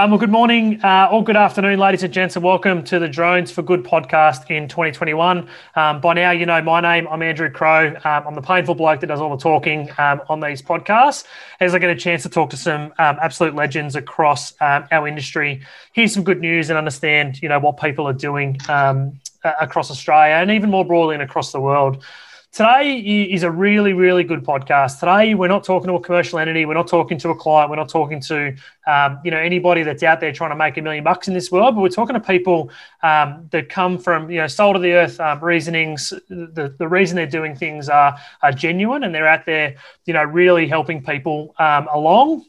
Um, well, good morning uh, or good afternoon, ladies and gents, and welcome to the Drones for Good podcast in 2021. Um, by now, you know my name. I'm Andrew Crow. Um, I'm the painful bloke that does all the talking um, on these podcasts. As I get a chance to talk to some um, absolute legends across um, our industry, hear some good news, and understand, you know, what people are doing across Australia and even more broadly and across the world. Today is a really, really good podcast. Today, we're not talking to a commercial entity. We're not talking to a client. We're not talking to, um, you know, anybody that's out there trying to make a million bucks in this world. But we're talking to people um, that come from, you know, soul to the earth um, reasonings. The, the reason they're doing things are, are genuine, and they're out there, you know, really helping people um, along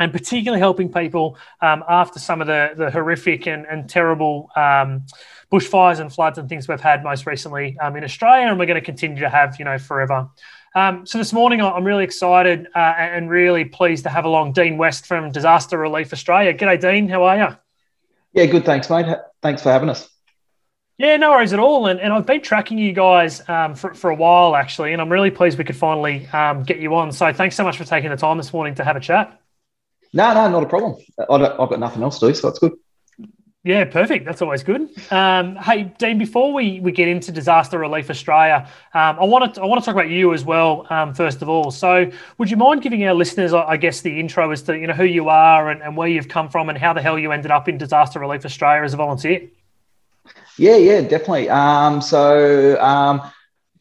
and particularly helping people um, after some of the, the horrific and, and terrible um, bushfires and floods and things we've had most recently um, in Australia, and we're going to continue to have, you know, forever. Um, so this morning, I'm really excited uh, and really pleased to have along Dean West from Disaster Relief Australia. G'day, Dean. How are you? Yeah, good. Thanks, mate. Thanks for having us. Yeah, no worries at all. And, and I've been tracking you guys um, for, for a while, actually, and I'm really pleased we could finally um, get you on. So thanks so much for taking the time this morning to have a chat. No, no, not a problem. I have got nothing else to do, so that's good. Yeah, perfect. That's always good. Um, hey, Dean, before we, we get into Disaster Relief Australia, um, I want to I want to talk about you as well. Um, first of all, so would you mind giving our listeners, I guess, the intro as to you know who you are and, and where you've come from and how the hell you ended up in Disaster Relief Australia as a volunteer? Yeah, yeah, definitely. Um, so um,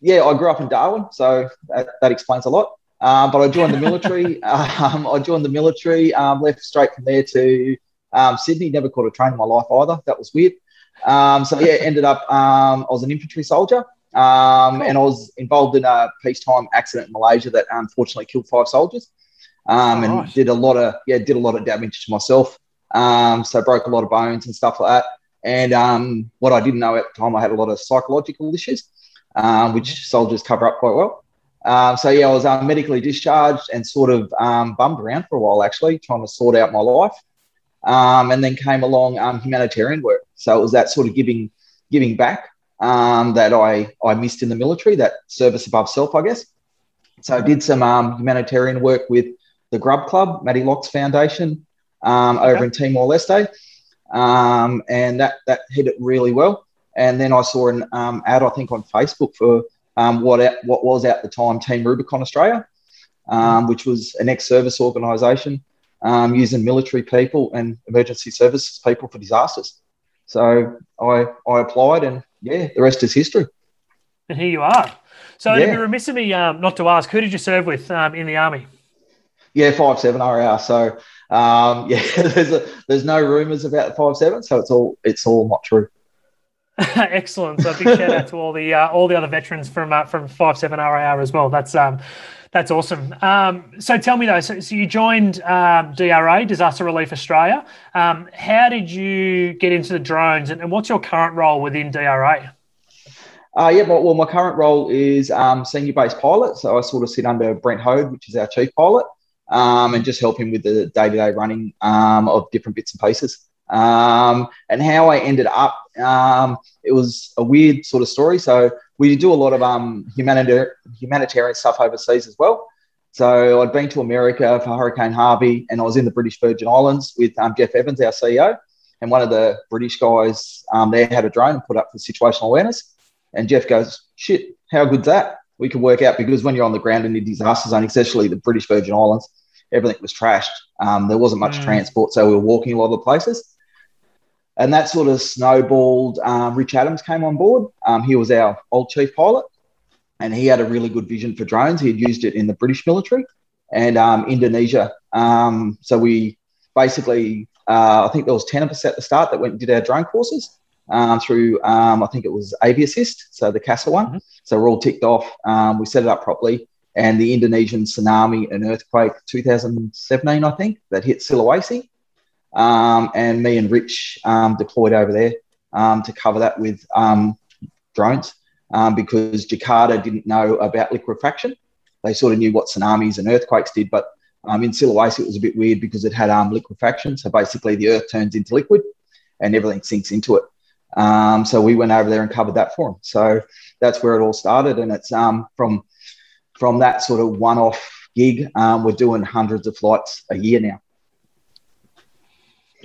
yeah, I grew up in Darwin, so that, that explains a lot. Um, but I joined the military. I joined the military, left straight from there to um, Sydney. Never caught a train in my life either. That was weird. Um, so yeah, ended up. Um, I was an infantry soldier, cool. and I was involved in a peacetime accident in Malaysia that unfortunately killed five soldiers, and right. did a lot of yeah did a lot of damage to myself. so broke a lot of bones and stuff like that. And what I didn't know at the time, I had a lot of psychological issues, which mm-hmm. soldiers cover up quite well. Um, so yeah, I was um, medically discharged and sort of um, bummed around for a while, actually, trying to sort out my life. Um, and then came along um, humanitarian work. So it was that sort of giving giving back um, that I I missed in the military, that service above self, I guess. So I did some humanitarian work with the Grub Club, Matty Locks Foundation, over in Timor Leste, and that that hit it really well. And then I saw an ad, I think, on Facebook for um, what, what was at the time Team Rubicon Australia, um, which was an ex service organisation um, using military people and emergency services people for disasters. So I, I applied, and yeah, the rest is history. And here you are. So yeah. it'd be remiss of me um, not to ask, who did you serve with um, in the army? Yeah, five seven RAR. So um, yeah, there's a, there's no rumours about five seven, so it's all it's all not true. Excellent. So big shout out to all the uh, all the other veterans from uh, from five seven RAR as well. That's um, that's awesome. Um, so tell me though, so, so you joined um, DRA, Disaster Relief Australia. Um, how did you get into the drones, and, and what's your current role within DRA? Uh, yeah, well, my current role is um, senior base pilot. So I sort of sit under Brent Hode, which is our chief pilot, um, and just help him with the day to day running um, of different bits and pieces. And how I ended up, it was a weird sort of story. So we do a lot of um, humanitarian, humanitarian stuff overseas as well. So I'd been to America for Hurricane Harvey, and I was in the British Virgin Islands with um, Jeff Evans, our CEO, and one of the British guys um, there had a drone and put up for situational awareness. And Jeff goes, "Shit, how good's that? We can work out because when you're on the ground in the disaster zone, especially the British Virgin Islands, everything was trashed. Um, there wasn't much mm. transport, so we were walking a lot of the places and that sort of snowballed. Um, Rich Adams came on board. Um, he was our old chief pilot, and he had a really good vision for drones. He had used it in the British military and um, Indonesia. Um, so we basically, uh, I think there was ten of us at the start that went and did our drone courses um, through. Um, I think it was Aviassist, so the CASA one. Mm-hmm. So we're all ticked off. we set it up properly. And the Indonesian tsunami and earthquake 2017, I think, that hit Sulawesi um, and me and Rich um, deployed over there um, to cover that with um, drones um, because Jakarta didn't know about liquefaction. They sort of knew what tsunamis and earthquakes did, but um, in Sulawesi it was a bit weird because it had liquefaction. So basically, the earth turns into liquid and everything sinks into it. so we went over there and covered that for them. So that's where it all started, and it's from from that sort of one-off gig. we're doing hundreds of flights a year now.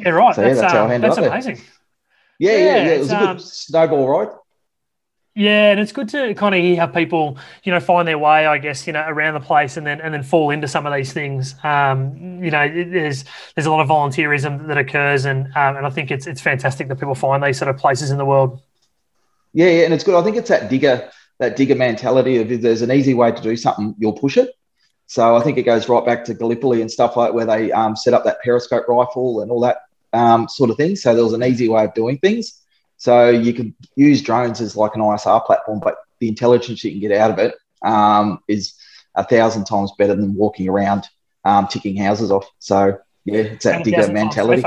Yeah, right. So, yeah, that's, that's, um, how I ended that's amazing. There. Yeah, yeah, yeah. It was a good um, snowball ride. Yeah, and it's good to kind of hear how people, you know, find their way, I guess, you know, around the place and then and then fall into some of these things. Um, you know, there's there's a lot of volunteerism that occurs, and um, and I think it's it's fantastic that people find these sort of places in the world. Yeah, yeah, and it's good. I think it's that digger that digger mentality of if there's an easy way to do something, you'll push it. So I think it goes right back to Gallipoli and stuff like where they um, set up that periscope rifle and all that um, sort of thing. So there was an easy way of doing things. So you can use drones as like an ISR platform, but the intelligence you can get out of it um, is a thousand times better than walking around um, ticking houses off. So yeah, it's that digger mentality.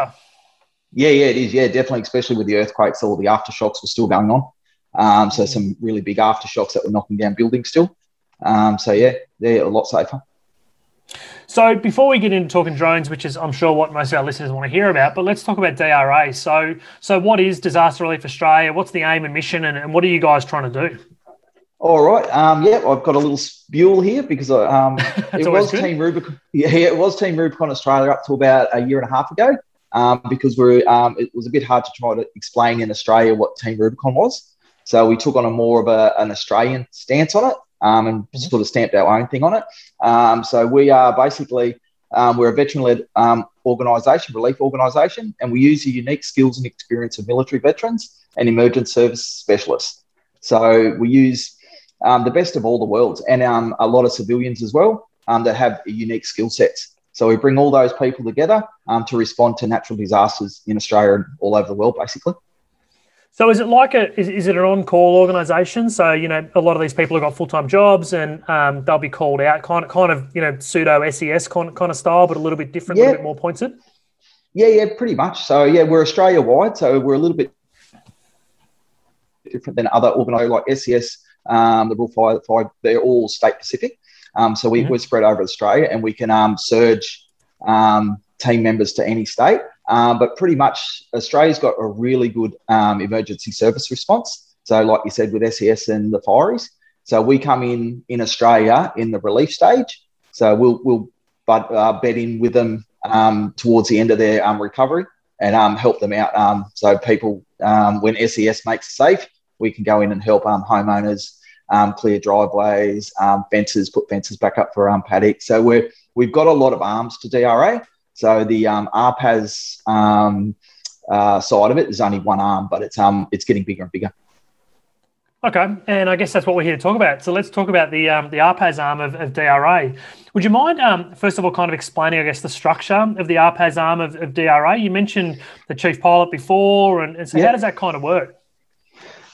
Yeah, yeah, it is. Yeah, definitely, especially with the earthquakes, all the aftershocks were still going on. Um, so some really big aftershocks that were knocking down buildings still. Um, so yeah, they're a lot safer. So before we get into talking drones, which is I'm sure what most of our listeners want to hear about, but let's talk about DRA. So so what is Disaster Relief Australia? What's the aim and mission, and, and what are you guys trying to do? All right. Um, yeah, I've got a little spule here because um, it was good. Team Rubicon. Yeah, it was Team Rubicon Australia up to about a year and a half ago. Um, because we're um, it was a bit hard to try to explain in Australia what Team Rubicon was. So we took on a more of a, an Australian stance on it um, and sort of stamped our own thing on it. Um, so we are basically um, we're a veteran-led um, organisation, relief organisation, and we use the unique skills and experience of military veterans and emergent service specialists. So we use um, the best of all the worlds and um, a lot of civilians as well that have unique skill sets. So we bring all those people together to respond to natural disasters in Australia and all over the world, basically. So is it like a is, is it an on call organisation? So you know a lot of these people have got full time jobs and um, they'll be called out, kind of kind of you know pseudo SES kind kind of style, but a little bit different, yeah. a little bit more pointed. Yeah, yeah, pretty much. So yeah, we're Australia wide, so we're a little bit different than other organisations like SES, um, the Rural Fire, Fire, they're all state specific, Um, so we, mm-hmm. we're spread over Australia, and we can um, surge um, team members to any state. Um, but pretty much Australia's got a really good um, emergency service response. So, like you said, with SES and the fireys. So we come in in Australia in the relief stage. So we'll we'll but uh, bed in with them um, towards the end of their um, recovery and um, help them out. Um, so people, when SES makes safe, we can go in and help homeowners clear driveways, fences, put fences back up for paddocks. So we're we've got a lot of arms to DRA. So the um, um, uh, side of it is only one arm, but it's um it's getting bigger and bigger. Okay, and I guess that's what we're here to talk about. So let's talk about the um, the ARPAS arm of, of DRA. Would you mind, um, first of all, kind of explaining, I guess, the structure of the ARPAS arm of, of DRA? You mentioned the chief pilot before, and, and so yep. how does that kind of work?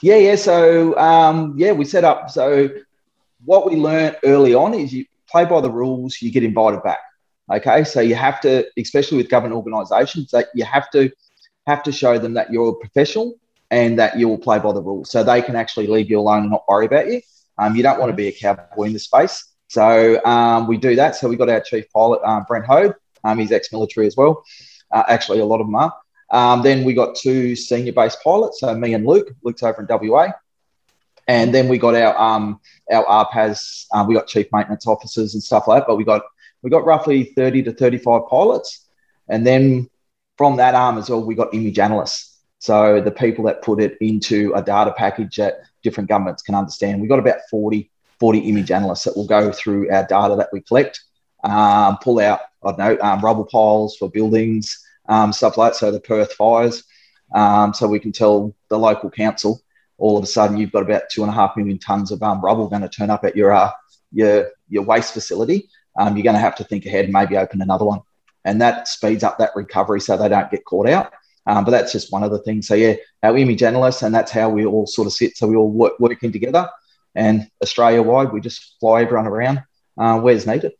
Yeah, yeah. So um, yeah, we set up. So what we learned early on is you play by the rules, you get invited back. Okay, so you have to, especially with government organisations, that you have to have to show them that you're a professional and that you will play by the rules, so they can actually leave you alone and not worry about you. Um, you don't want to be a cowboy in the space, so um, we do that. So we got our chief pilot, um, Brent Hode. Um, he's ex-military as well. Uh, actually, a lot of them are. Um, then we got two senior base pilots, so me and Luke. Luke's over in WA. And then we got our um, our ARPAS, uh, we got chief maintenance officers and stuff like that, but we got we got roughly 30 to 35 pilots. And then from that arm as well, we got image analysts. So the people that put it into a data package that different governments can understand. We've got about 40, 40 image analysts that will go through our data that we collect, um, pull out, I don't know, um, rubble piles for buildings, um, stuff like that. So the Perth fires. Um, so we can tell the local council all of a sudden you've got about two and a half million tons of um, rubble going to turn up at your, uh, your, your waste facility um, you're going to have to think ahead and maybe open another one. And that speeds up that recovery so they don't get caught out. Um, but that's just one of the things. So, yeah, our image analysts, and that's how we all sort of sit. So, we all work working together. And Australia wide, we just fly everyone around uh, where's needed.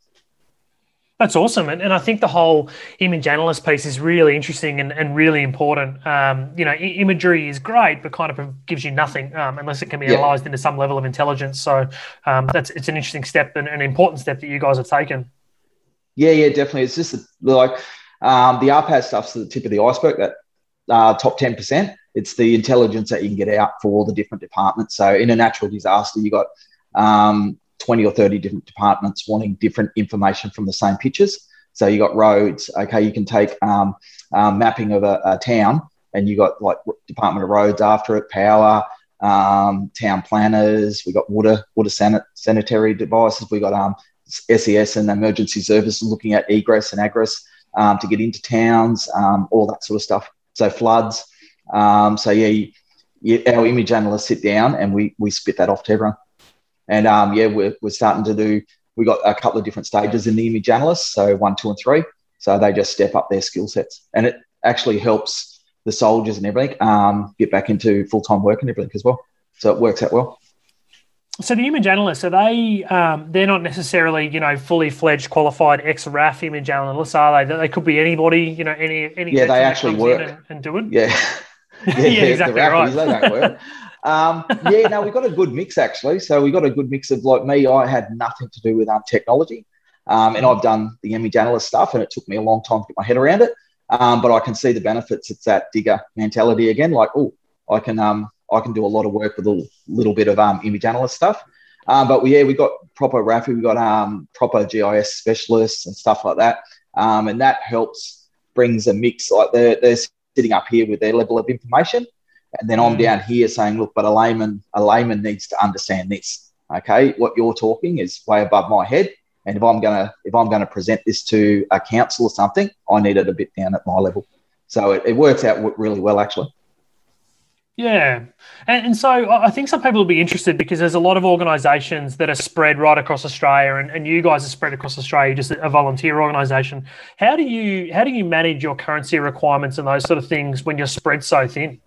That's awesome. And, and I think the whole image analyst piece is really interesting and, and really important. Um, you know, I- imagery is great, but kind of gives you nothing um, unless it can be yeah. analyzed into some level of intelligence. So um, that's it's an interesting step and an important step that you guys have taken. Yeah, yeah, definitely. It's just like um, the ARPAS stuff's at the tip of the iceberg, that uh, top 10%. It's the intelligence that you can get out for all the different departments. So in a natural disaster, you got um, 20 or 30 different departments wanting different information from the same pictures. So you got roads. Okay, you can take um, um, mapping of a, a, town, and you got like Department of Roads after it, power, um, town planners. We got water water sanit- sanitary devices. We got um, SES and emergency services looking at egress and egress um, to get into towns, um, all that sort of stuff. So floods. Um, so yeah, you, you, our image analysts sit down and we we spit that off to everyone. And um, yeah, we're, we're starting to do. We got a couple of different stages in the image analysts, so one, two, and three. So they just step up their skill sets, and it actually helps the soldiers and everything um, get back into full time work and everything as well. So it works out well. So the image analysts are they? Um, they're not necessarily you know fully fledged qualified ex RAF image analysts, are they? They could be anybody. You know, any any. Yeah, they actually work and, and, do it. Yeah. yeah, yeah, exactly the right. They don't work. Um, yeah, no, we got a good mix actually. So we got a good mix of like me. I had nothing to do with um, technology, um, and I've done the image analyst stuff, and it took me a long time to get my head around it. Um, but I can see the benefits. It's that digger mentality again. Like, oh, I can um, I can do a lot of work with a little bit of um, image analyst stuff. Um, but we, yeah, we got proper RAFI, we got um, proper GIS specialists and stuff like that. Um, and that helps brings a mix. Like they're, they're sitting up here with their level of information. And then I'm mm. down here saying, look, but a layman, a layman needs to understand this. Okay. What you're talking is way above my head. And if I'm gonna if I'm gonna present this to a council or something, I need it a bit down at my level. So it, it works out really well actually. Yeah. And, and, so I think some people will be interested because there's a lot of organisations that are spread right across Australia and, and you guys are spread across Australia, just a volunteer organisation. How do you how do you manage your currency requirements and those sort of things when you're spread so thin?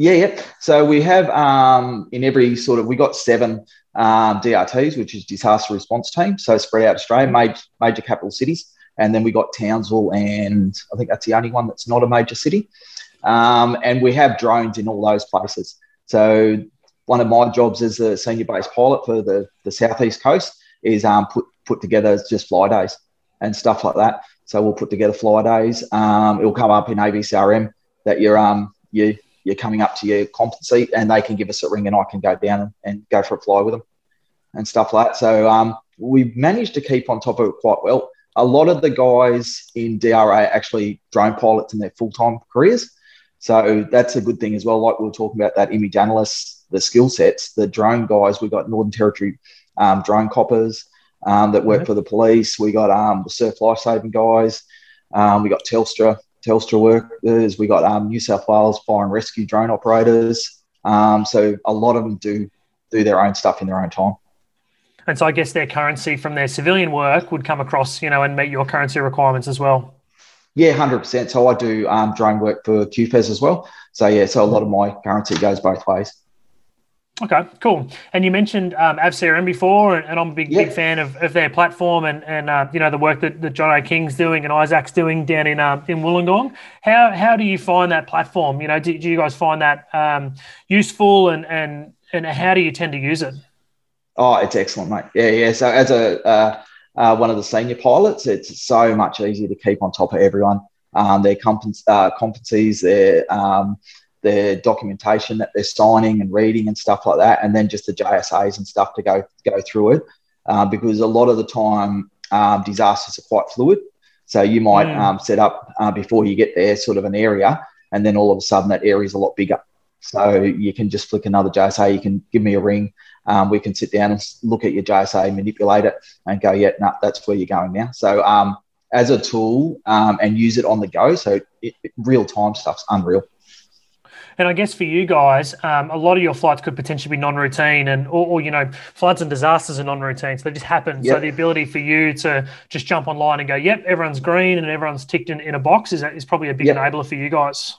Yeah, yeah. So we have um, in every sort of we got seven um, DRTs, which is disaster response team. So spread out Australia, major, major capital cities, and then we got Townsville, and I think that's the only one that's not a major city. Um, and we have drones in all those places. So one of my jobs as a senior base pilot for the, the southeast coast is um, put put together just fly days and stuff like that. So we'll put together fly days. Um, it'll come up in AVCRM that you're um you you're coming up to your competency, and they can give us a ring, and I can go down and, and go for a fly with them and stuff like that. So um, we've managed to keep on top of it quite well. A lot of the guys in DRA actually drone pilots in their full time careers. So that's a good thing as well. Like we were talking about that image analysts, the skill sets, the drone guys. We've got Northern Territory um, drone coppers um, that work mm-hmm. for the police. We got um, the surf lifesaving guys. Um, we got Telstra, Telstra workers. We got um, New South Wales fire and rescue drone operators. Um, so a lot of them do do their own stuff in their own time. And so I guess their currency from their civilian work would come across, you know, and meet your currency requirements as well. Yeah, hundred percent. So I do um, drone work for QFES as well. So yeah, so a lot of my currency goes both ways. Okay, cool. And you mentioned um, AVCRM before, and, and, I'm a big big fan of, of their platform and and uh, you know the work that, that John O'King's doing and Isaac's doing down in um, in Wollongong. How how do you find that platform? You know, do, do you guys find that um, useful and and and how do you tend to use it? Oh, it's excellent, mate. Yeah, yeah. So as a uh, uh, one of the senior pilots, it's so much easier to keep on top of everyone. Um, their compens- uh, competencies, their um, their documentation that they're signing and reading and stuff like that, and then just the JSAs and stuff to go go through it. Uh, because a lot of the time, um, disasters are quite fluid. So you might mm. um, set up uh, before you get there, sort of an area, and then all of a sudden that area is a lot bigger. So you can just flick another JSA. You can give me a ring um, we can sit down and look at your JSA, manipulate it, and go, yeah, no, that's where you're going now. So um, as a tool um, and use it on the go. So it, it, real time stuff's unreal. And I guess for you guys, um, a lot of your flights could potentially be non-routine, and or, or you know, floods and disasters are non-routine, so they just happen. Yep. So the ability for you to just jump online and go, "Yep, everyone's green and everyone's ticked in, in a box," is is probably a big yep. enabler for you guys.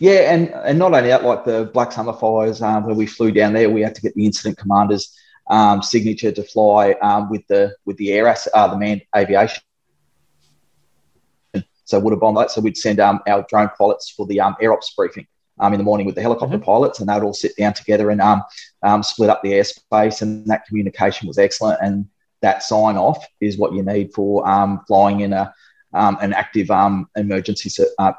Yeah, and, and not only that, like the Black Summer fires, um, where we flew down there, we had to get the incident commander's um, signature to fly um, with the with the air uh, the manned aviation. So would have bombed that. So we'd send um, our drone pilots for the um, air ops briefing um, in the morning with the helicopter mm-hmm. pilots, and they'd all sit down together and um, um, split up the airspace. And that communication was excellent. And that sign off is what you need for um, flying in a um, an active um, emergency uh,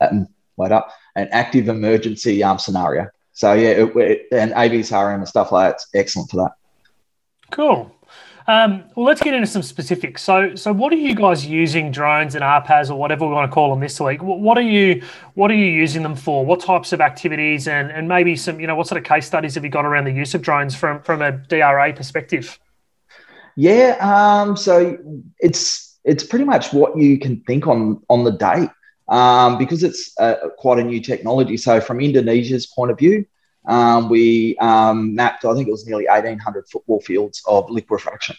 um, wait up an active emergency um, scenario. So yeah, it, it, and AVCRM and stuff like that's excellent for that. Cool. Um, well, let's get into some specifics. So, so what are you guys using drones and RPAS or whatever we want to call them this week? What are you what are you using them for? What types of activities and and maybe some you know what sort of case studies have you got around the use of drones from from a DRA perspective? Yeah, um, so it's it's pretty much what you can think on on the day um, because it's uh, quite a new technology. So from Indonesia's point of view, um, we um, mapped, I think it was nearly 1,800 football fields of liquefaction.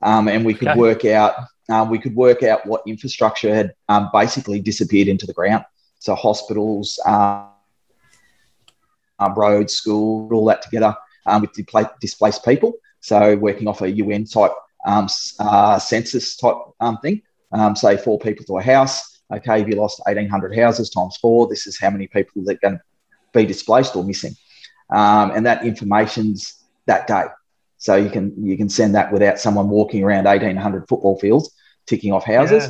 Um, and we could okay. work out um, we could work out what infrastructure had um, basically disappeared into the ground. So hospitals, uh, roads, schools, all that together with displaced people. So working off a UN type uh, census type thing. say four people to a house. Okay, if you lost 1,800 houses times four, this is how many people that are going to be displaced or missing um, and that information's that day. So you can you can send that without someone walking around 1,800 football fields ticking off houses.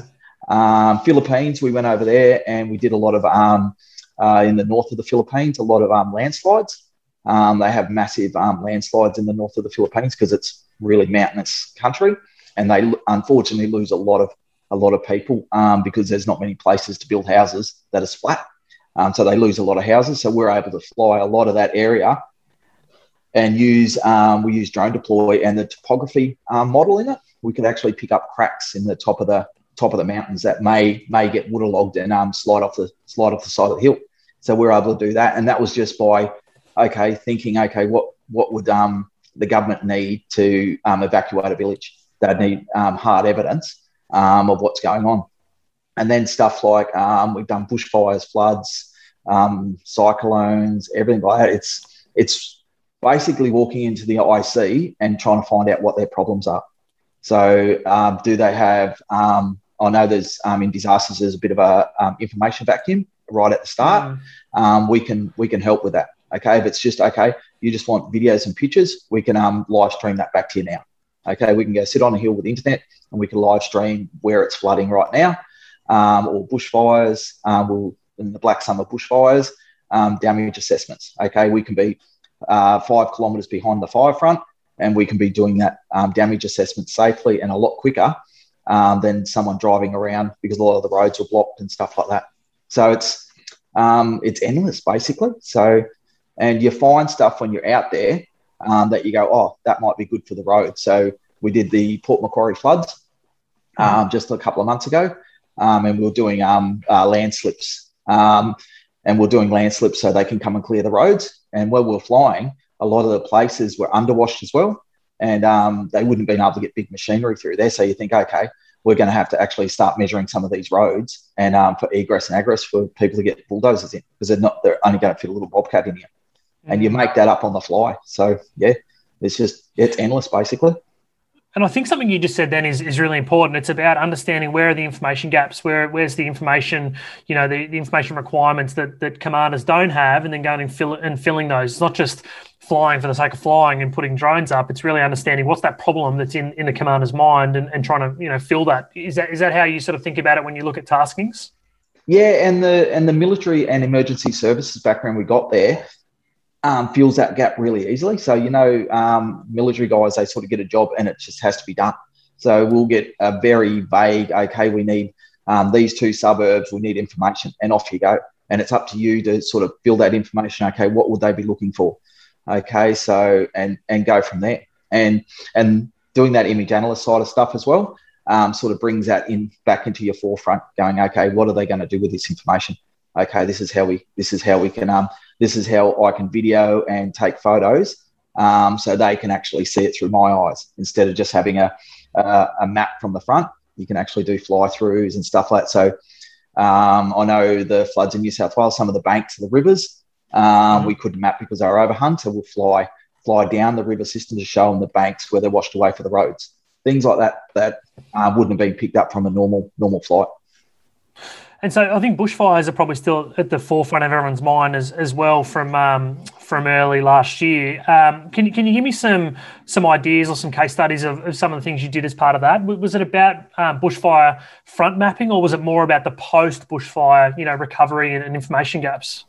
Yeah. Um, Philippines, we went over there and we did a lot of um, uh, in the north of the Philippines, a lot of um, landslides. Um, they have massive um, landslides in the north of the Philippines because it's really mountainous country, and they unfortunately lose a lot of a lot of people um, because there's not many places to build houses that is flat. Um, so they lose a lot of houses. So we're able to fly a lot of that area and use um, we use DroneDeploy and the topography um, model in it. We can actually pick up cracks in the top of the top of the mountains that may may get waterlogged and um, slide off the slide off the side of the hill. So we're able to do that, and that was just by okay thinking okay what what would um, the government need to um, evacuate a village? They'd need um, hard evidence um, of what's going on and then stuff like um, we've done bushfires, floods, um, cyclones, everything like that. It's it's basically walking into the IC and trying to find out what their problems are. So, um, do they have? Um, I know there's um, in disasters there's a bit of a um, information vacuum right at the start. Mm. we can we can help with that. Okay, if it's just okay, you just want videos and pictures, we can live stream that back to you now. Okay, we can go sit on a hill with internet and we can live stream where it's flooding right now um, or bushfires, um, we'll, in the Black Summer bushfires, um, damage assessments. Okay, we can be uh, five kilometres behind the fire front, and we can be doing that um, damage assessment safely and a lot quicker um, than someone driving around because a lot of the roads are blocked and stuff like that. So it's um, it's endless basically. So and you find stuff when you're out there that you go, oh, that might be good for the road. So we did the Port Macquarie floods um, just a couple of months ago, um, and we are doing um, uh, landslips. Um, and we are doing landslips so they can come and clear the roads. And while we are flying, a lot of the places were underwashed as well, and um, they wouldn't have been able to get big machinery through there. So you think, okay, we're going to have to actually start measuring some of these roads and um, for egress and egress for people to get bulldozers in because they're not they're only going to fit a little bobcat in here, mm-hmm. and you mm. make that up on the fly. So yeah, it's just it's endless basically. And I think something you just said then is, is really important. It's about understanding where are the information gaps, where where's the information, you know, the, the information requirements that, that commanders don't have, and then going and, fill, and filling those. It's not just flying for the sake of flying and putting drones up. It's really understanding what's that problem that's in, in the commander's mind and, and trying to, you know, fill that. Is that is that how you sort of think about it when you look at taskings? Yeah, and the and the military and emergency services background we got there um, fills that gap really easily. So, you know, um, military guys, they sort of get a job and it just has to be done. So we'll get a very vague, okay, we need um, these two suburbs, we need information, and off you go. And it's up to you to sort of fill that information. Okay, what would they be looking for? Okay, so and and go from there. And and doing that image analyst side of stuff as well um, sort of brings that in back into your forefront. Going, okay, what are they going to do with this information? Okay, this is how we this is how we can um, this is how I can video and take photos um, so they can actually see it through my eyes instead of just having a, a, a map from the front. You can actually do fly throughs and stuff like that. So um, I know the floods in New South Wales, some of the banks of the rivers, um, we couldn't map because they were overhung. So we'll fly fly down the river system to show them the banks where they're washed away for the roads. Things like that that uh, wouldn't have been picked up from a normal normal flight. And so I think bushfires are probably still at the forefront of everyone's mind as, as well from um, from early last year. Um, can, you, can you give me some some ideas or some case studies of, of some of the things you did as part of that? Was it about um, bushfire front mapping or was it more about the post bushfire, you know, recovery and, and information gaps?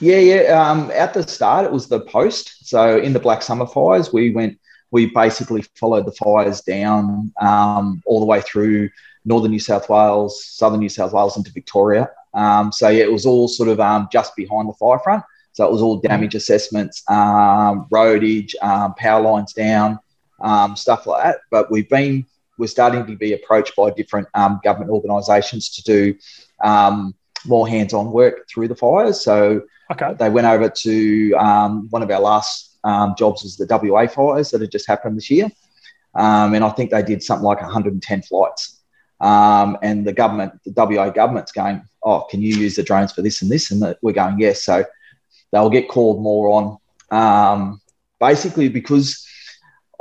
Yeah, yeah. Um, at the start, it was the post. So in the Black Summer fires, we went we basically followed the fires down um, all the way through northern New South Wales, southern New South Wales into Victoria. Um, so yeah, it was all sort of um, just behind the fire front. So it was all damage assessments, um, roadage, um, power lines down, um, stuff like that. But we've been we're starting to be approached by different um, government organisations to do more hands-on work through the fires. So okay. they went over to one of our last jobs was the WA fires that had just happened this year. and I think they did something like 110 flights. Um, and the government, the WA government's going, oh, can you use the drones for this and this? And we're going, yes. So they'll get called more on. Um, basically, because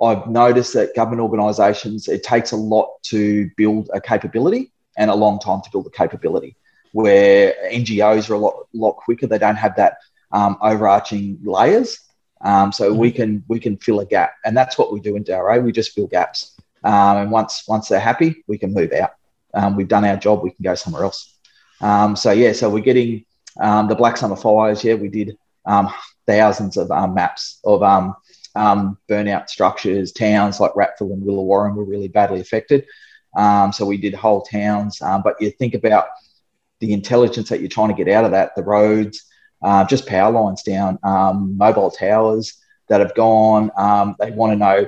I've noticed that government organisations, it takes a lot to build a capability and a long time to build a capability. Where NGOs are a lot lot quicker, they don't have that um, overarching layers. Um, so mm-hmm. we can we can fill a gap, and that's what we do in DRA. We just fill gaps. Um, and once once they're happy, we can move out. Um, we've done our job. We can go somewhere else. Um, so yeah, so we're getting um, the Black Summer fires. Yeah, we did um, thousands of um, maps of burnout structures. Towns like Ratville and Willow Warren were really badly affected. so we did whole towns. but you think about the intelligence that you're trying to get out of that, the roads, uh, just power lines down, mobile towers that have gone. they want to know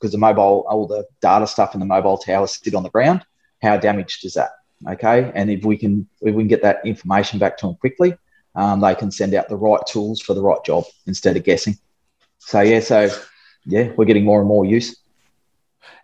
because the mobile, all the data stuff in the mobile towers sit on the ground. How damaged is that? Okay, and if we can if we can get that information back to them quickly, um, they can send out the right tools for the right job instead of guessing. So yeah, so yeah, we're getting more and more use.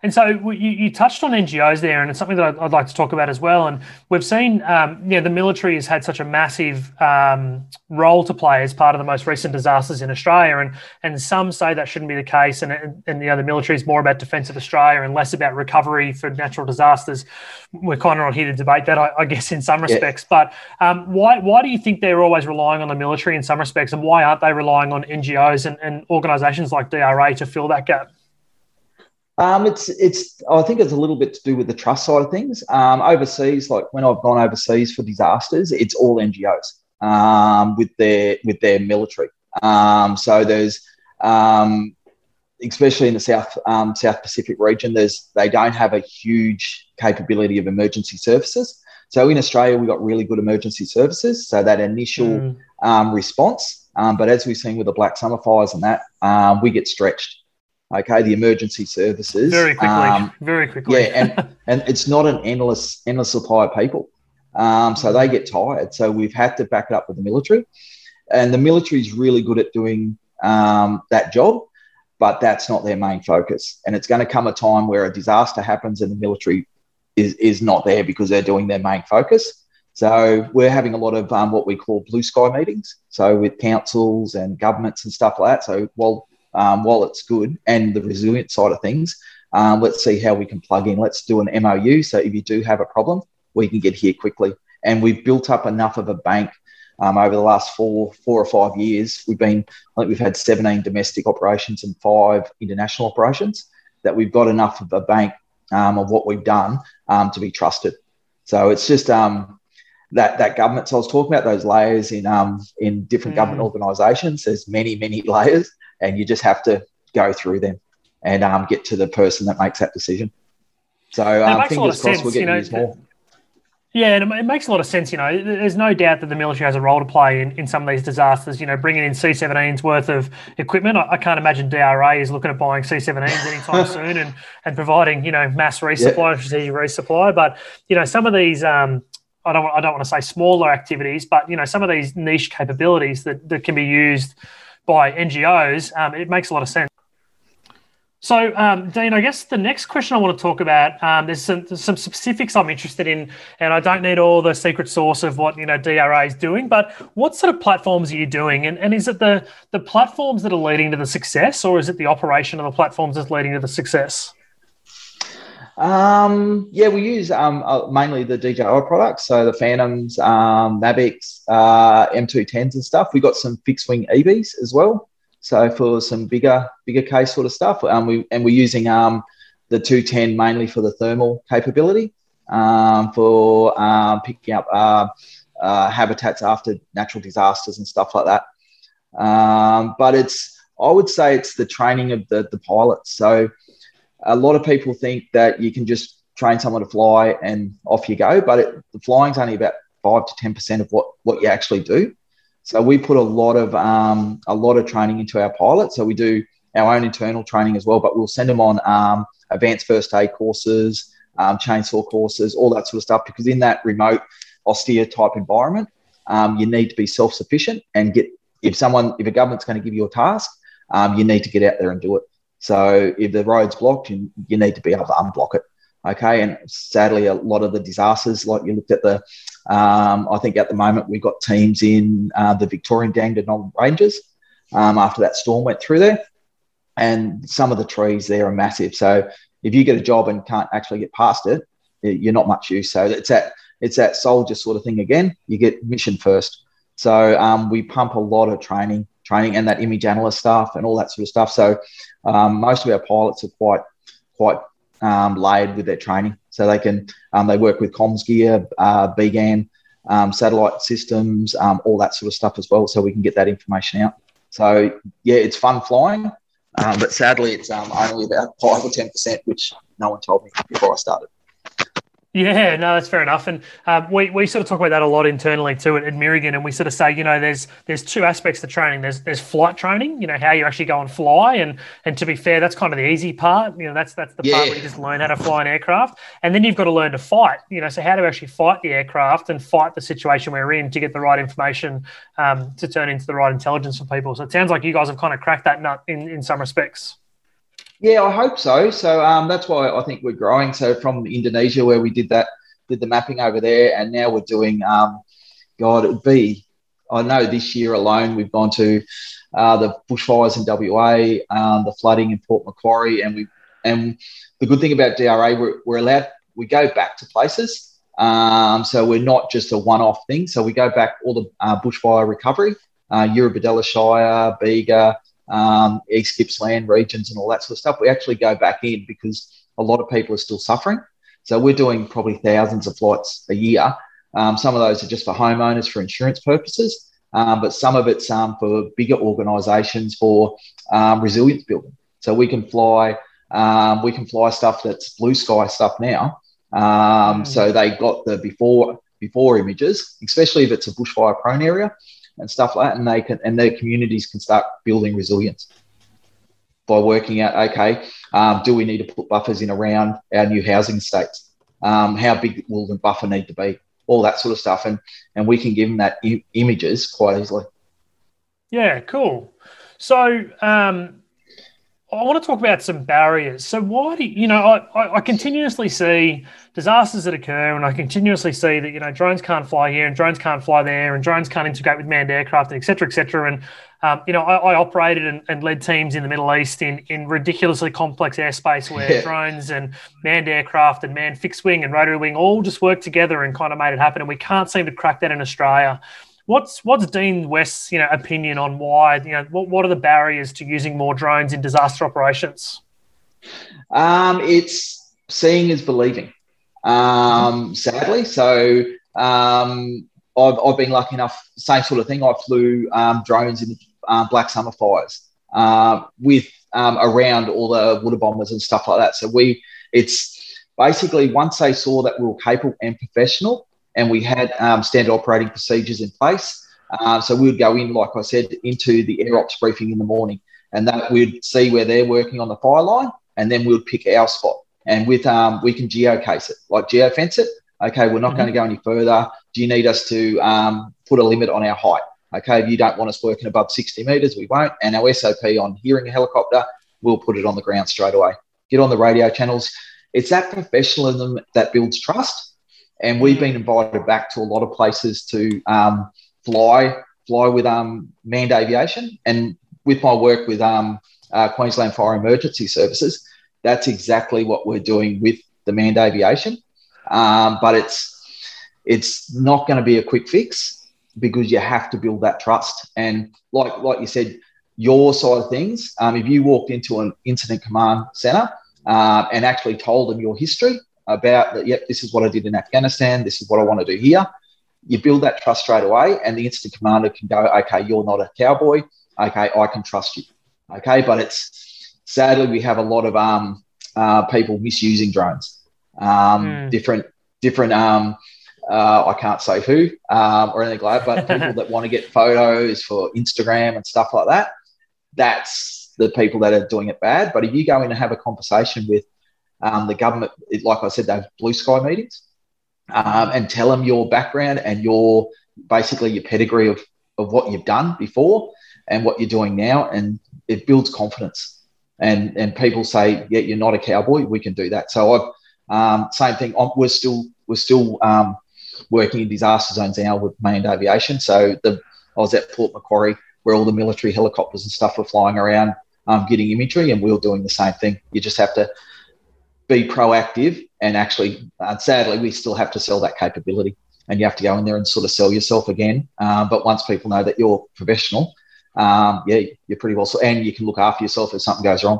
And so you, you, touched on NGOs there, and it's something that I'd, like to talk about as well. And we've seen, um, yeah, the military has had such a massive um, role to play as part of the most recent disasters in Australia, and and some say that shouldn't be the case, and and, and you know the military is more about defence of Australia and less about recovery for natural disasters. We're kind of not here to debate that, I, I guess, in some respects. Yeah. But um, why why do you think they're always relying on the military in some respects, and why aren't they relying on NGOs and, and organisations like DRA to fill that gap? Um, it's it's I think it's a little bit to do with the trust side of things. Um, overseas, like when I've gone overseas for disasters, it's all NGOs um, with their with their military. Um, so there's um, especially in the South um, South Pacific region, there's they don't have a huge capability of emergency services. So in Australia, we've got really good emergency services. So that initial mm. response, but as we've seen with the Black Summer fires and that, we get stretched okay the emergency services very quickly um, very quickly. yeah and and it's not an endless endless supply of people. Um, so they get tired. So we've had to back it up with the military. And the military is really good at doing um, that job but that's not their main focus. And it's going to come a time where a disaster happens and the military is, is not there because they're doing their main focus. So we're having a lot of um, what we call blue sky meetings. So with councils and governments and stuff like that. So while um, while it's good and the resilient side of things, um, let's see how we can plug in. Let's do an MOU. So if you do have a problem, we can get here quickly. And we've built up enough of a bank um, over the last four, four or five years. We've been, I think we've had 17 domestic operations and five international operations that we've got enough of a bank um, of what we've done um, to be trusted. So it's just um, that that government. So I was talking about those layers in um, in different mm. government organisations. There's many many layers, and you just have to go through them and um, get to the person that makes that decision. So um, fingers crossed, sense, we're getting you know, these more. Yeah, and it makes a lot of sense. You know, there's no doubt that the military has a role to play in, in some of these disasters. You know, bringing in C-17s worth of equipment. I, I can't imagine DRA is looking at buying C-17s anytime soon and and providing you know mass resupply, yep. strategic resupply. But you know, some of these. Um, I don't, I don't want to say smaller activities, but you know some of these niche capabilities that, that can be used by NGOs, um, it makes a lot of sense. So, um, Dean, I guess the next question I want to talk about, um, there's, some, there's some specifics I'm interested in, and I don't need all the secret sauce of what you know DRA is doing, but what sort of platforms are you doing, and, and is it the the platforms that are leading to the success, or is it the operation of the platforms that's leading to the success? Um, yeah, we use um, uh, mainly the DJI products, so the Phantoms, um, Mavics, uh, M210s and stuff. We got some fixed wing eBees as well. So for some bigger bigger case sort of stuff, um, we and we're using um, the 210 mainly for the thermal capability um, for um, picking up uh, uh, habitats after natural disasters and stuff like that. Um, but it's I would say it's the training of the, the pilots. So a lot of people think that you can just train someone to fly and off you go, but it, the flying's only about five to ten percent of what what you actually do. So we put a lot of um, a lot of training into our pilots. So we do our own internal training as well, but we'll send them on um, advanced first aid courses, um, chainsaw courses, all that sort of stuff. Because in that remote, austere type environment, um, you need to be self sufficient and get. If someone, if a government's going to give you a task, um, you need to get out there and do it. So if the road's blocked, you, you need to be able to unblock it. Okay, and sadly, a lot of the disasters, like you looked at the, um, I think at the moment we've got teams in uh, the Victorian Dandenong Ranges um, after that storm went through there, and some of the trees there are massive. So if you get a job and can't actually get past it, you're not much use. So it's that it's that soldier sort of thing again. You get mission first. So um, we pump a lot of training, training, and that image analyst stuff and all that sort of stuff. So um, most of our pilots are quite quite um, layered with their training, so they can um, they work with comms gear, uh, BGAN, um, satellite systems, um, all that sort of stuff as well, so we can get that information out. So yeah, it's fun flying, but sadly, it's only about five or ten percent, which no one told me before I started. Yeah, no, that's fair enough. And um, we, we sort of talk about that a lot internally too at, at Mirigan, and we sort of say, you know, there's there's two aspects to training. There's there's flight training, you know, how you actually go and fly, and and to be fair, that's kind of the easy part. You know, that's that's the yeah. part where you just learn how to fly an aircraft, and then you've got to learn to fight. You know, so how to actually fight the aircraft and fight the situation we're in to get the right information um, to turn into the right intelligence for people. So it sounds like you guys have kind of cracked that nut in in some respects. Yeah, I hope so. So um, that's why I think we're growing. So from Indonesia, where we did that, did the mapping over there, and now we're doing. Um, God, it would be. I know this year alone we've gone to uh, the bushfires in WA, um, the flooding in Port Macquarie, and we and the good thing about DRA, we're, we're allowed we go back to places. Um, so we're not just a one-off thing. So we go back all the uh, bushfire recovery, uh, Shire, Bega, um, East Gippsland regions and all that sort of stuff. We actually go back in because a lot of people are still suffering. So we're doing probably thousands of flights a year. Um, some of those are just for homeowners for insurance purposes, um, but some of it's um, for bigger organisations for um, resilience building. So we can fly, um, we can fly stuff that's blue sky stuff now. Mm. So they got the before before images, especially if it's a bushfire prone area and stuff like that, and they can and their communities can start building resilience by working out okay, um, do we need to put buffers in around our new housing estates? Um, how big will the buffer need to be? All that sort of stuff, and and we can give them that I- images quite easily. Yeah, cool. So um, I want to talk about some barriers. So why do you, you know I, I continuously see disasters that occur, and I continuously see that you know drones can't fly here and drones can't fly there, and drones can't integrate with manned aircraft, and et cetera, et cetera. And um, you know I, I operated and, and, led teams in the Middle East in in ridiculously complex airspace where yeah. drones and manned aircraft and manned fixed wing and rotary wing all just worked together and kind of made it happen. And we can't seem to crack that in Australia. What's what's Dean West's you know opinion on why you know what, what are the barriers to using more drones in disaster operations? Um, it's seeing is believing. Um, sadly, so um, I've, I've been lucky enough. Same sort of thing. I flew um, drones in the uh, Black Summer fires uh, with um, around all the water bombers and stuff like that. So we, it's basically once they saw that we were capable and professional, and we had um, standard operating procedures in place. Uh, so we would go in, like I said, into the air ops briefing in the morning, and that we'd see where they're working on the fire line, and then we'd pick our spot. And with um, we can geocase it, like geofence it. Okay, we're not mm-hmm. going to go any further. Do you need us to um, put a limit on our height? Okay, if you don't want us working above 60 metres, we won't. And our SOP on hearing a helicopter, we'll put it on the ground straight away. Get on the radio channels. It's that professionalism that builds trust and we've been invited back to a lot of places to um, fly fly with um, manned aviation. And with my work with um, uh, Queensland Fire Emergency Services, that's exactly what we're doing with the manned aviation. Um, but it's it's not going to be a quick fix because you have to build that trust. And like like you said, your side of things. Um, if you walked into an incident command center uh, and actually told them your history, about that, yep, this is what I did in Afghanistan, this is what I want to do here. You build that trust straight away, and the incident commander can go, okay, you're not a cowboy. Okay, I can trust you. Okay, but it's sadly we have a lot of um, uh, people misusing drones. Um, mm. Different different um, uh, I can't say who um, or anything like that, but people that want to get photos for Instagram and stuff like that. That's the people that are doing it bad. But if you go in and have a conversation with um, the government, like I said, they have blue sky meetings um, and tell them your background and your basically your pedigree of, of what you've done before and what you're doing now. And it builds confidence. And, and people say, yeah, you're not a cowboy. We can do that. So I've, um, same thing. I'm, we're still, we're still um, working in disaster zones now with manned aviation. So the, I was at Port Macquarie where all the military helicopters and stuff were flying around um, getting imagery, and we are doing the same thing. You just have to be proactive and actually, uh, sadly, we still have to sell that capability. And you have to go in there and sort of sell yourself again. Um, but once people know that you're professional, um, yeah, you're pretty well. So, and you can look after yourself if something goes wrong.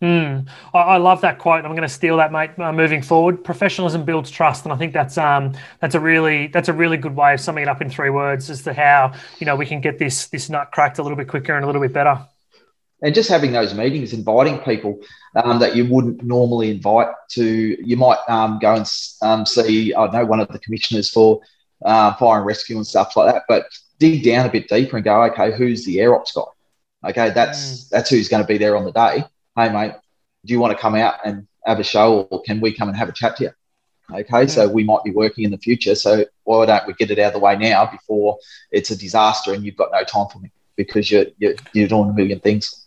Mm. I, love that quote. I'm going to steal that, mate. Uh, moving forward, professionalism builds trust, and I think that's um that's a really that's a really good way of summing it up in three words as to how you know we can get this this nut cracked a little bit quicker and a little bit better and just having those meetings, inviting people um, that you wouldn't normally invite to. You might um, go and um, see, I know, one of the commissioners for uh, fire and rescue and stuff like that, but dig down a bit deeper and go, okay, who's the air ops guy? Okay, that's mm. that's who's going to be there on the day. Hey, mate, do you want to come out and have a show, or can we come and have a chat to you? Okay, so we might be working in the future. So why don't we get it out of the way now before it's a disaster and you've got no time for me because you're you're, you're doing a million things.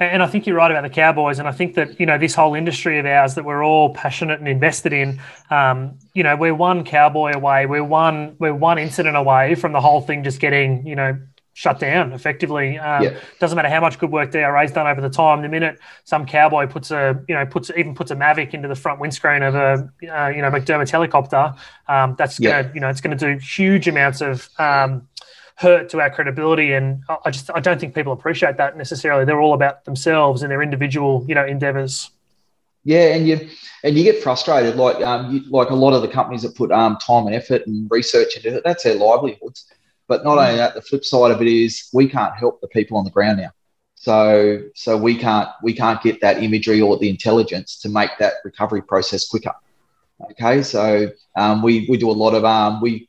And I think you're right about the Cowboys. And I think that, you know, this whole industry of ours that we're all passionate and invested in, um, you know, we're one Cowboy away. We're one, we're one incident away from the whole thing just getting, you know, shut down effectively. Um, yeah. Doesn't matter how much good work DRA's done over the time. The minute some cowboy puts a, you know, puts even puts a Mavic into the front windscreen of a, uh, you know, McDermott helicopter, um, that's yeah. gonna, you know, it's going to do huge amounts of um, hurt to our credibility. And I just I don't think people appreciate that necessarily. They're all about themselves and their individual you know endeavors. Yeah, and you and you get frustrated. Like um, you, like a lot of the companies that put um, time and effort and research into it, that's their livelihoods. But not only that, the flip side of it is we can't help the people on the ground now. So so we can't we can't get that imagery or the intelligence to make that recovery process quicker. Okay, so um, we we do a lot of um, we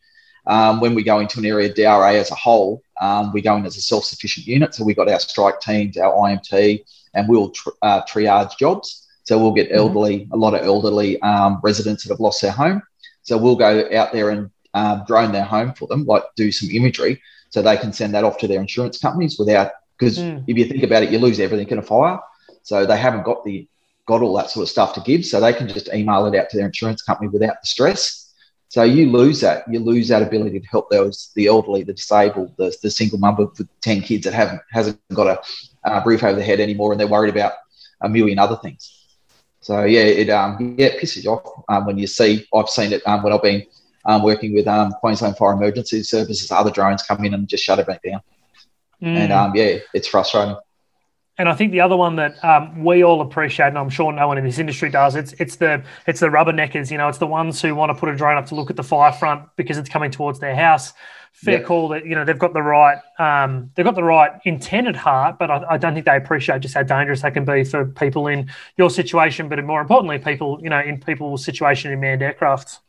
um, when we go into an area, DRA as a whole, um, we go in as a self sufficient unit. So we've got our strike teams, our IMT, and we'll tr- uh, triage jobs. So we'll get mm-hmm. elderly, a lot of elderly um, residents that have lost their home. So we'll go out there and um, drone their home for them, like do some imagery, so they can send that off to their insurance companies without. Because mm. if you think about it, you lose everything in a fire. So they haven't got the got all that sort of stuff to give. So they can just email it out to their insurance company without the stress. So you lose that. You lose that ability to help those the elderly, the disabled, the, the single mum with ten kids that haven't hasn't got a uh, roof over their head anymore, and they're worried about a million other things. So yeah, it um yeah it pisses you off um, when you see. I've seen it um, when I've been um, working with um, Queensland Fire Emergency Services. Other drones come in and just shut everything down, mm. and um, yeah, it's frustrating. And I think the other one that um, we all appreciate, and I'm sure no one in this industry does, it's it's the it's the rubberneckers. You know, it's the ones who want to put a drone up to look at the fire front because it's coming towards their house. Fair yep. call that you know they've got the right um, they've got the right intent at heart, but I, I, don't think they appreciate just how dangerous they can be for people in your situation, but more importantly, people you know in people's situation in manned aircraft.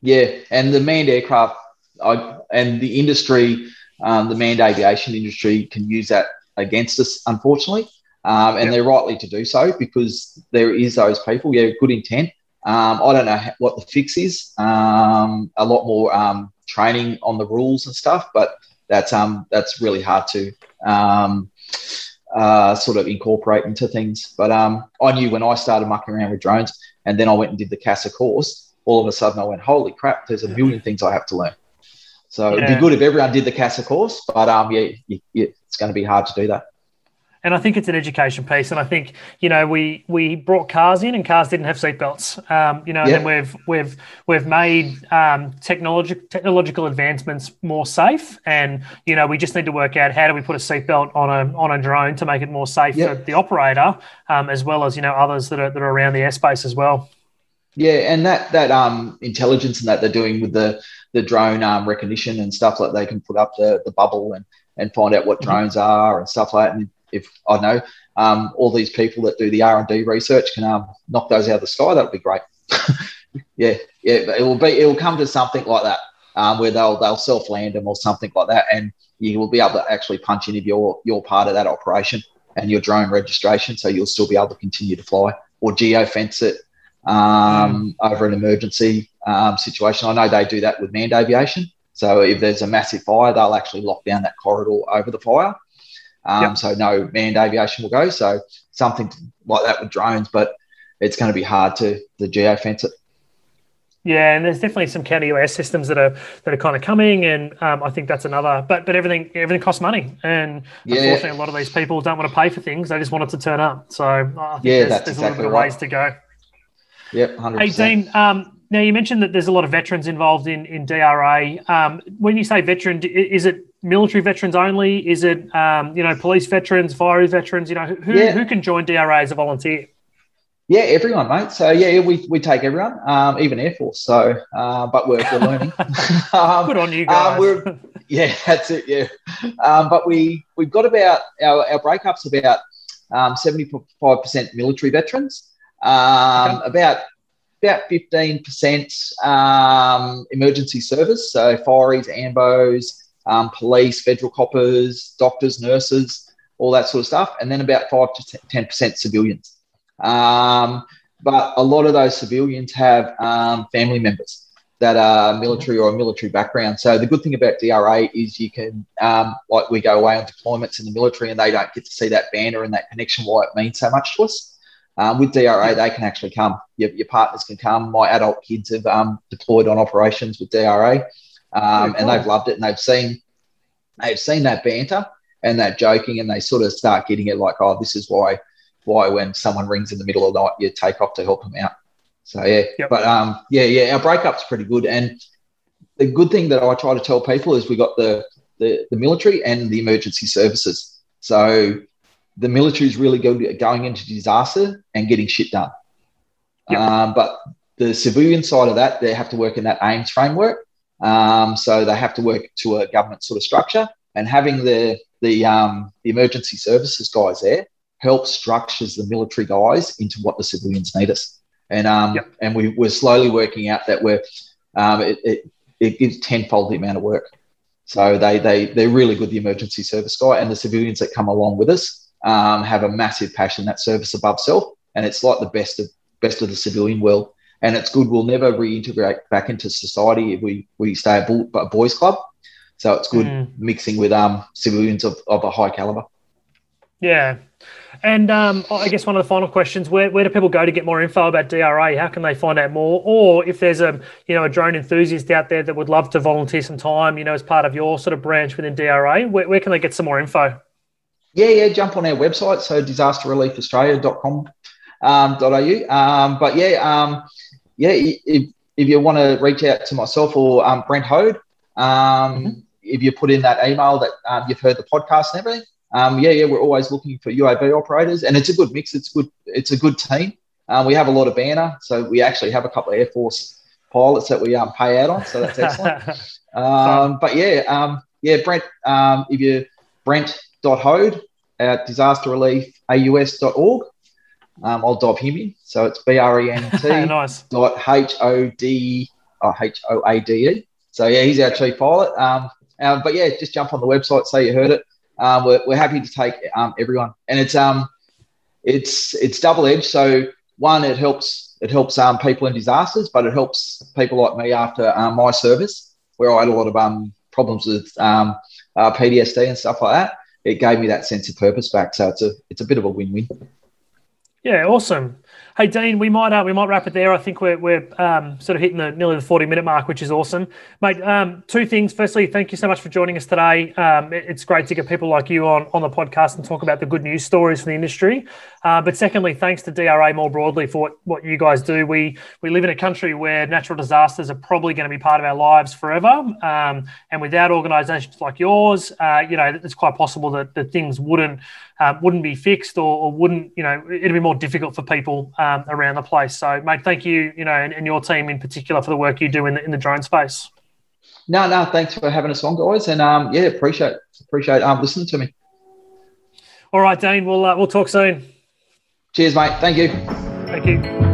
Yeah, and the manned aircraft, I, and the industry, um, the manned aviation industry can use that against us, unfortunately. Um, and yep. they're rightly to do so because there is those people, yeah, good intent. Um, I don't know what the fix is. Um, a lot more um, training on the rules and stuff, but that's um, that's really hard to um, uh, sort of incorporate into things. But I knew when I started mucking around with drones, and then I went and did the CASA course. All of a sudden, I went, "Holy crap! There's a million things I have to learn." So yeah. it'd be good if everyone did the CASA course, but um, yeah, you, you, it's going to be hard to do that. And I think it's an education piece. And I think you know we we brought cars in, and cars didn't have seatbelts. Um, you know, yeah. and we've we've we've made um, technological advancements more safe. And you know, we just need to work out how do we put a seatbelt on a on a drone to make it more safe yeah. for the operator, um, as well as you know others that are that are around the airspace as well. Yeah, and that that um intelligence and that they're doing with the the drone um, recognition and stuff like they can put up the, the bubble and and find out what mm-hmm. drones are and stuff like that. And if I know um, all these people that do the R and D research can um, knock those out of the sky, that would be great. yeah, yeah, it will be. It will come to something like that um, where they'll they'll self land them or something like that, and you will be able to actually punch in if you're you're part of that operation and your drone registration, so you'll still be able to continue to fly or geo fence it um, mm. over an emergency um, situation. I know they do that with manned aviation. So if there's a massive fire, they'll actually lock down that corridor over the fire. Um, yep. So no manned aviation will go. So something like that with drones, but it's going to be hard to the geo fence it. Yeah, and there's definitely some counter UAS systems that are that are kind of coming, and um, I think that's another. But but everything everything costs money, and yeah. unfortunately, a lot of these people don't want to pay for things; they just want it to turn up. So I think yeah, there's, that's there's exactly a little bit of right. ways to go. Yep, hundred percent. Hey, Um, now you mentioned that there's a lot of veterans involved in in DRA. Um, when you say veteran, is it military veterans only? Is it um, you know police veterans, fire veterans? You know who yeah. who can join DRA as a volunteer? Yeah, everyone, mate. So yeah, we, we take everyone, um, even Air Force. So, uh, but we're, we're learning. um, Good on you um, guys. Um, yeah, that's it. Yeah, um, but we we've got about our our breakups about um, seventy five percent military veterans, um, okay. about about fifteen percent emergency service. So fireys, ambos, police, federal coppers, doctors, nurses, all that sort of stuff, and then about five to ten percent civilians. Um, but a lot of those civilians have um, family members that are military or a military background. So the good thing about DRA is you can, um, like we go away on deployments in the military and they don't get to see that banner and that connection, why it means so much to us. Um, with DRA, they can actually come. Your, your, partners can come. My adult kids have um, deployed on operations with DRA, um, and they've loved it. And they've seen they've seen that banter and that joking, and they sort of start getting it like, oh, this is why why when someone rings in the middle of the night, you take off to help them out. So yeah, yep. but um, yeah, yeah, our breakup's pretty good. And the good thing that I try to tell people is we got the the, the military and the emergency services. So the military is really good at going into disaster and getting shit done. Yep. Um, but the civilian side of that, they have to work in that AIIMS framework. Um, so they have to work to a government sort of structure. And having the the um, the emergency services guys there help structures the military guys into what the civilians need us. And um, yep. and we, we're slowly working out that we're um, it, it, it gives tenfold the amount of work. So they they they're really good. The emergency service guy and the civilians that come along with us um, have a massive passion that service above self, and it's like the best of best of the civilian world. And it's good. We'll never reintegrate back into society if we we stay a, a boys' club. So it's good mm. mixing with um civilians of, of a high caliber. Yeah, and um, I guess one of the final questions: where, where do people go to get more info about DRA? How can they find out more? Or if there's a you know a drone enthusiast out there that would love to volunteer some time, you know, as part of your sort of branch within DRA, where, where can they get some more info? Yeah, yeah, jump on our website, so disasterreliefaustralia.com.au. Um, .au. Um, but yeah, um, yeah, if, if you want to reach out to myself or um, Brent Hoade, um, mm-hmm. if you put in that email that um, you've heard the podcast and everything, um, yeah, yeah, we're always looking for UAV operators, and it's a good mix. It's good. It's a good team. Um, we have a lot of banner, so we actually have a couple of Air Force pilots that we um, pay out on, so that's excellent. um, but yeah, um, yeah, Brent, um, if you Brent.hoade at disasterreliefaus.org, um, I'll dive him in. So it's B R E N T nice. dot H O D uh, H O A D E. So yeah, he's our chief pilot. Um, um, but yeah, just jump on the website, say you heard it um, we're, we're happy to take um, everyone, and it's um, it's it's double edged. So one, it helps it helps um, people in disasters, but it helps people like me after um, my service, where I had a lot of um, problems with um, uh, PTSD and stuff like that. It gave me that sense of purpose back. So it's a it's a bit of a win win. Yeah, awesome. Hey Dean, we might uh, we might wrap it there. I think we're we're um, sort of hitting the nearly the forty minute mark, which is awesome, mate. Um, two things. Firstly, thank you so much for joining us today. Um, it, it's great to get people like you on on the podcast and talk about the good news stories for the industry. Uh, but secondly, thanks to DRA more broadly for what, what you guys do. We we live in a country where natural disasters are probably going to be part of our lives forever, um, and without organisations like yours, uh, you know, it's quite possible that, that things wouldn't um, wouldn't be fixed or, or, wouldn't, you know, it'd be more difficult for people um, around the place. So, mate, thank you, you know, and, and, your team in particular for the work you do in the, in the drone space. No, no, thanks for having us on, guys, and um, yeah, appreciate appreciate um, listening to me. All right, Dean. We'll uh, we'll talk soon. Cheers, mate. Thank you. Thank you.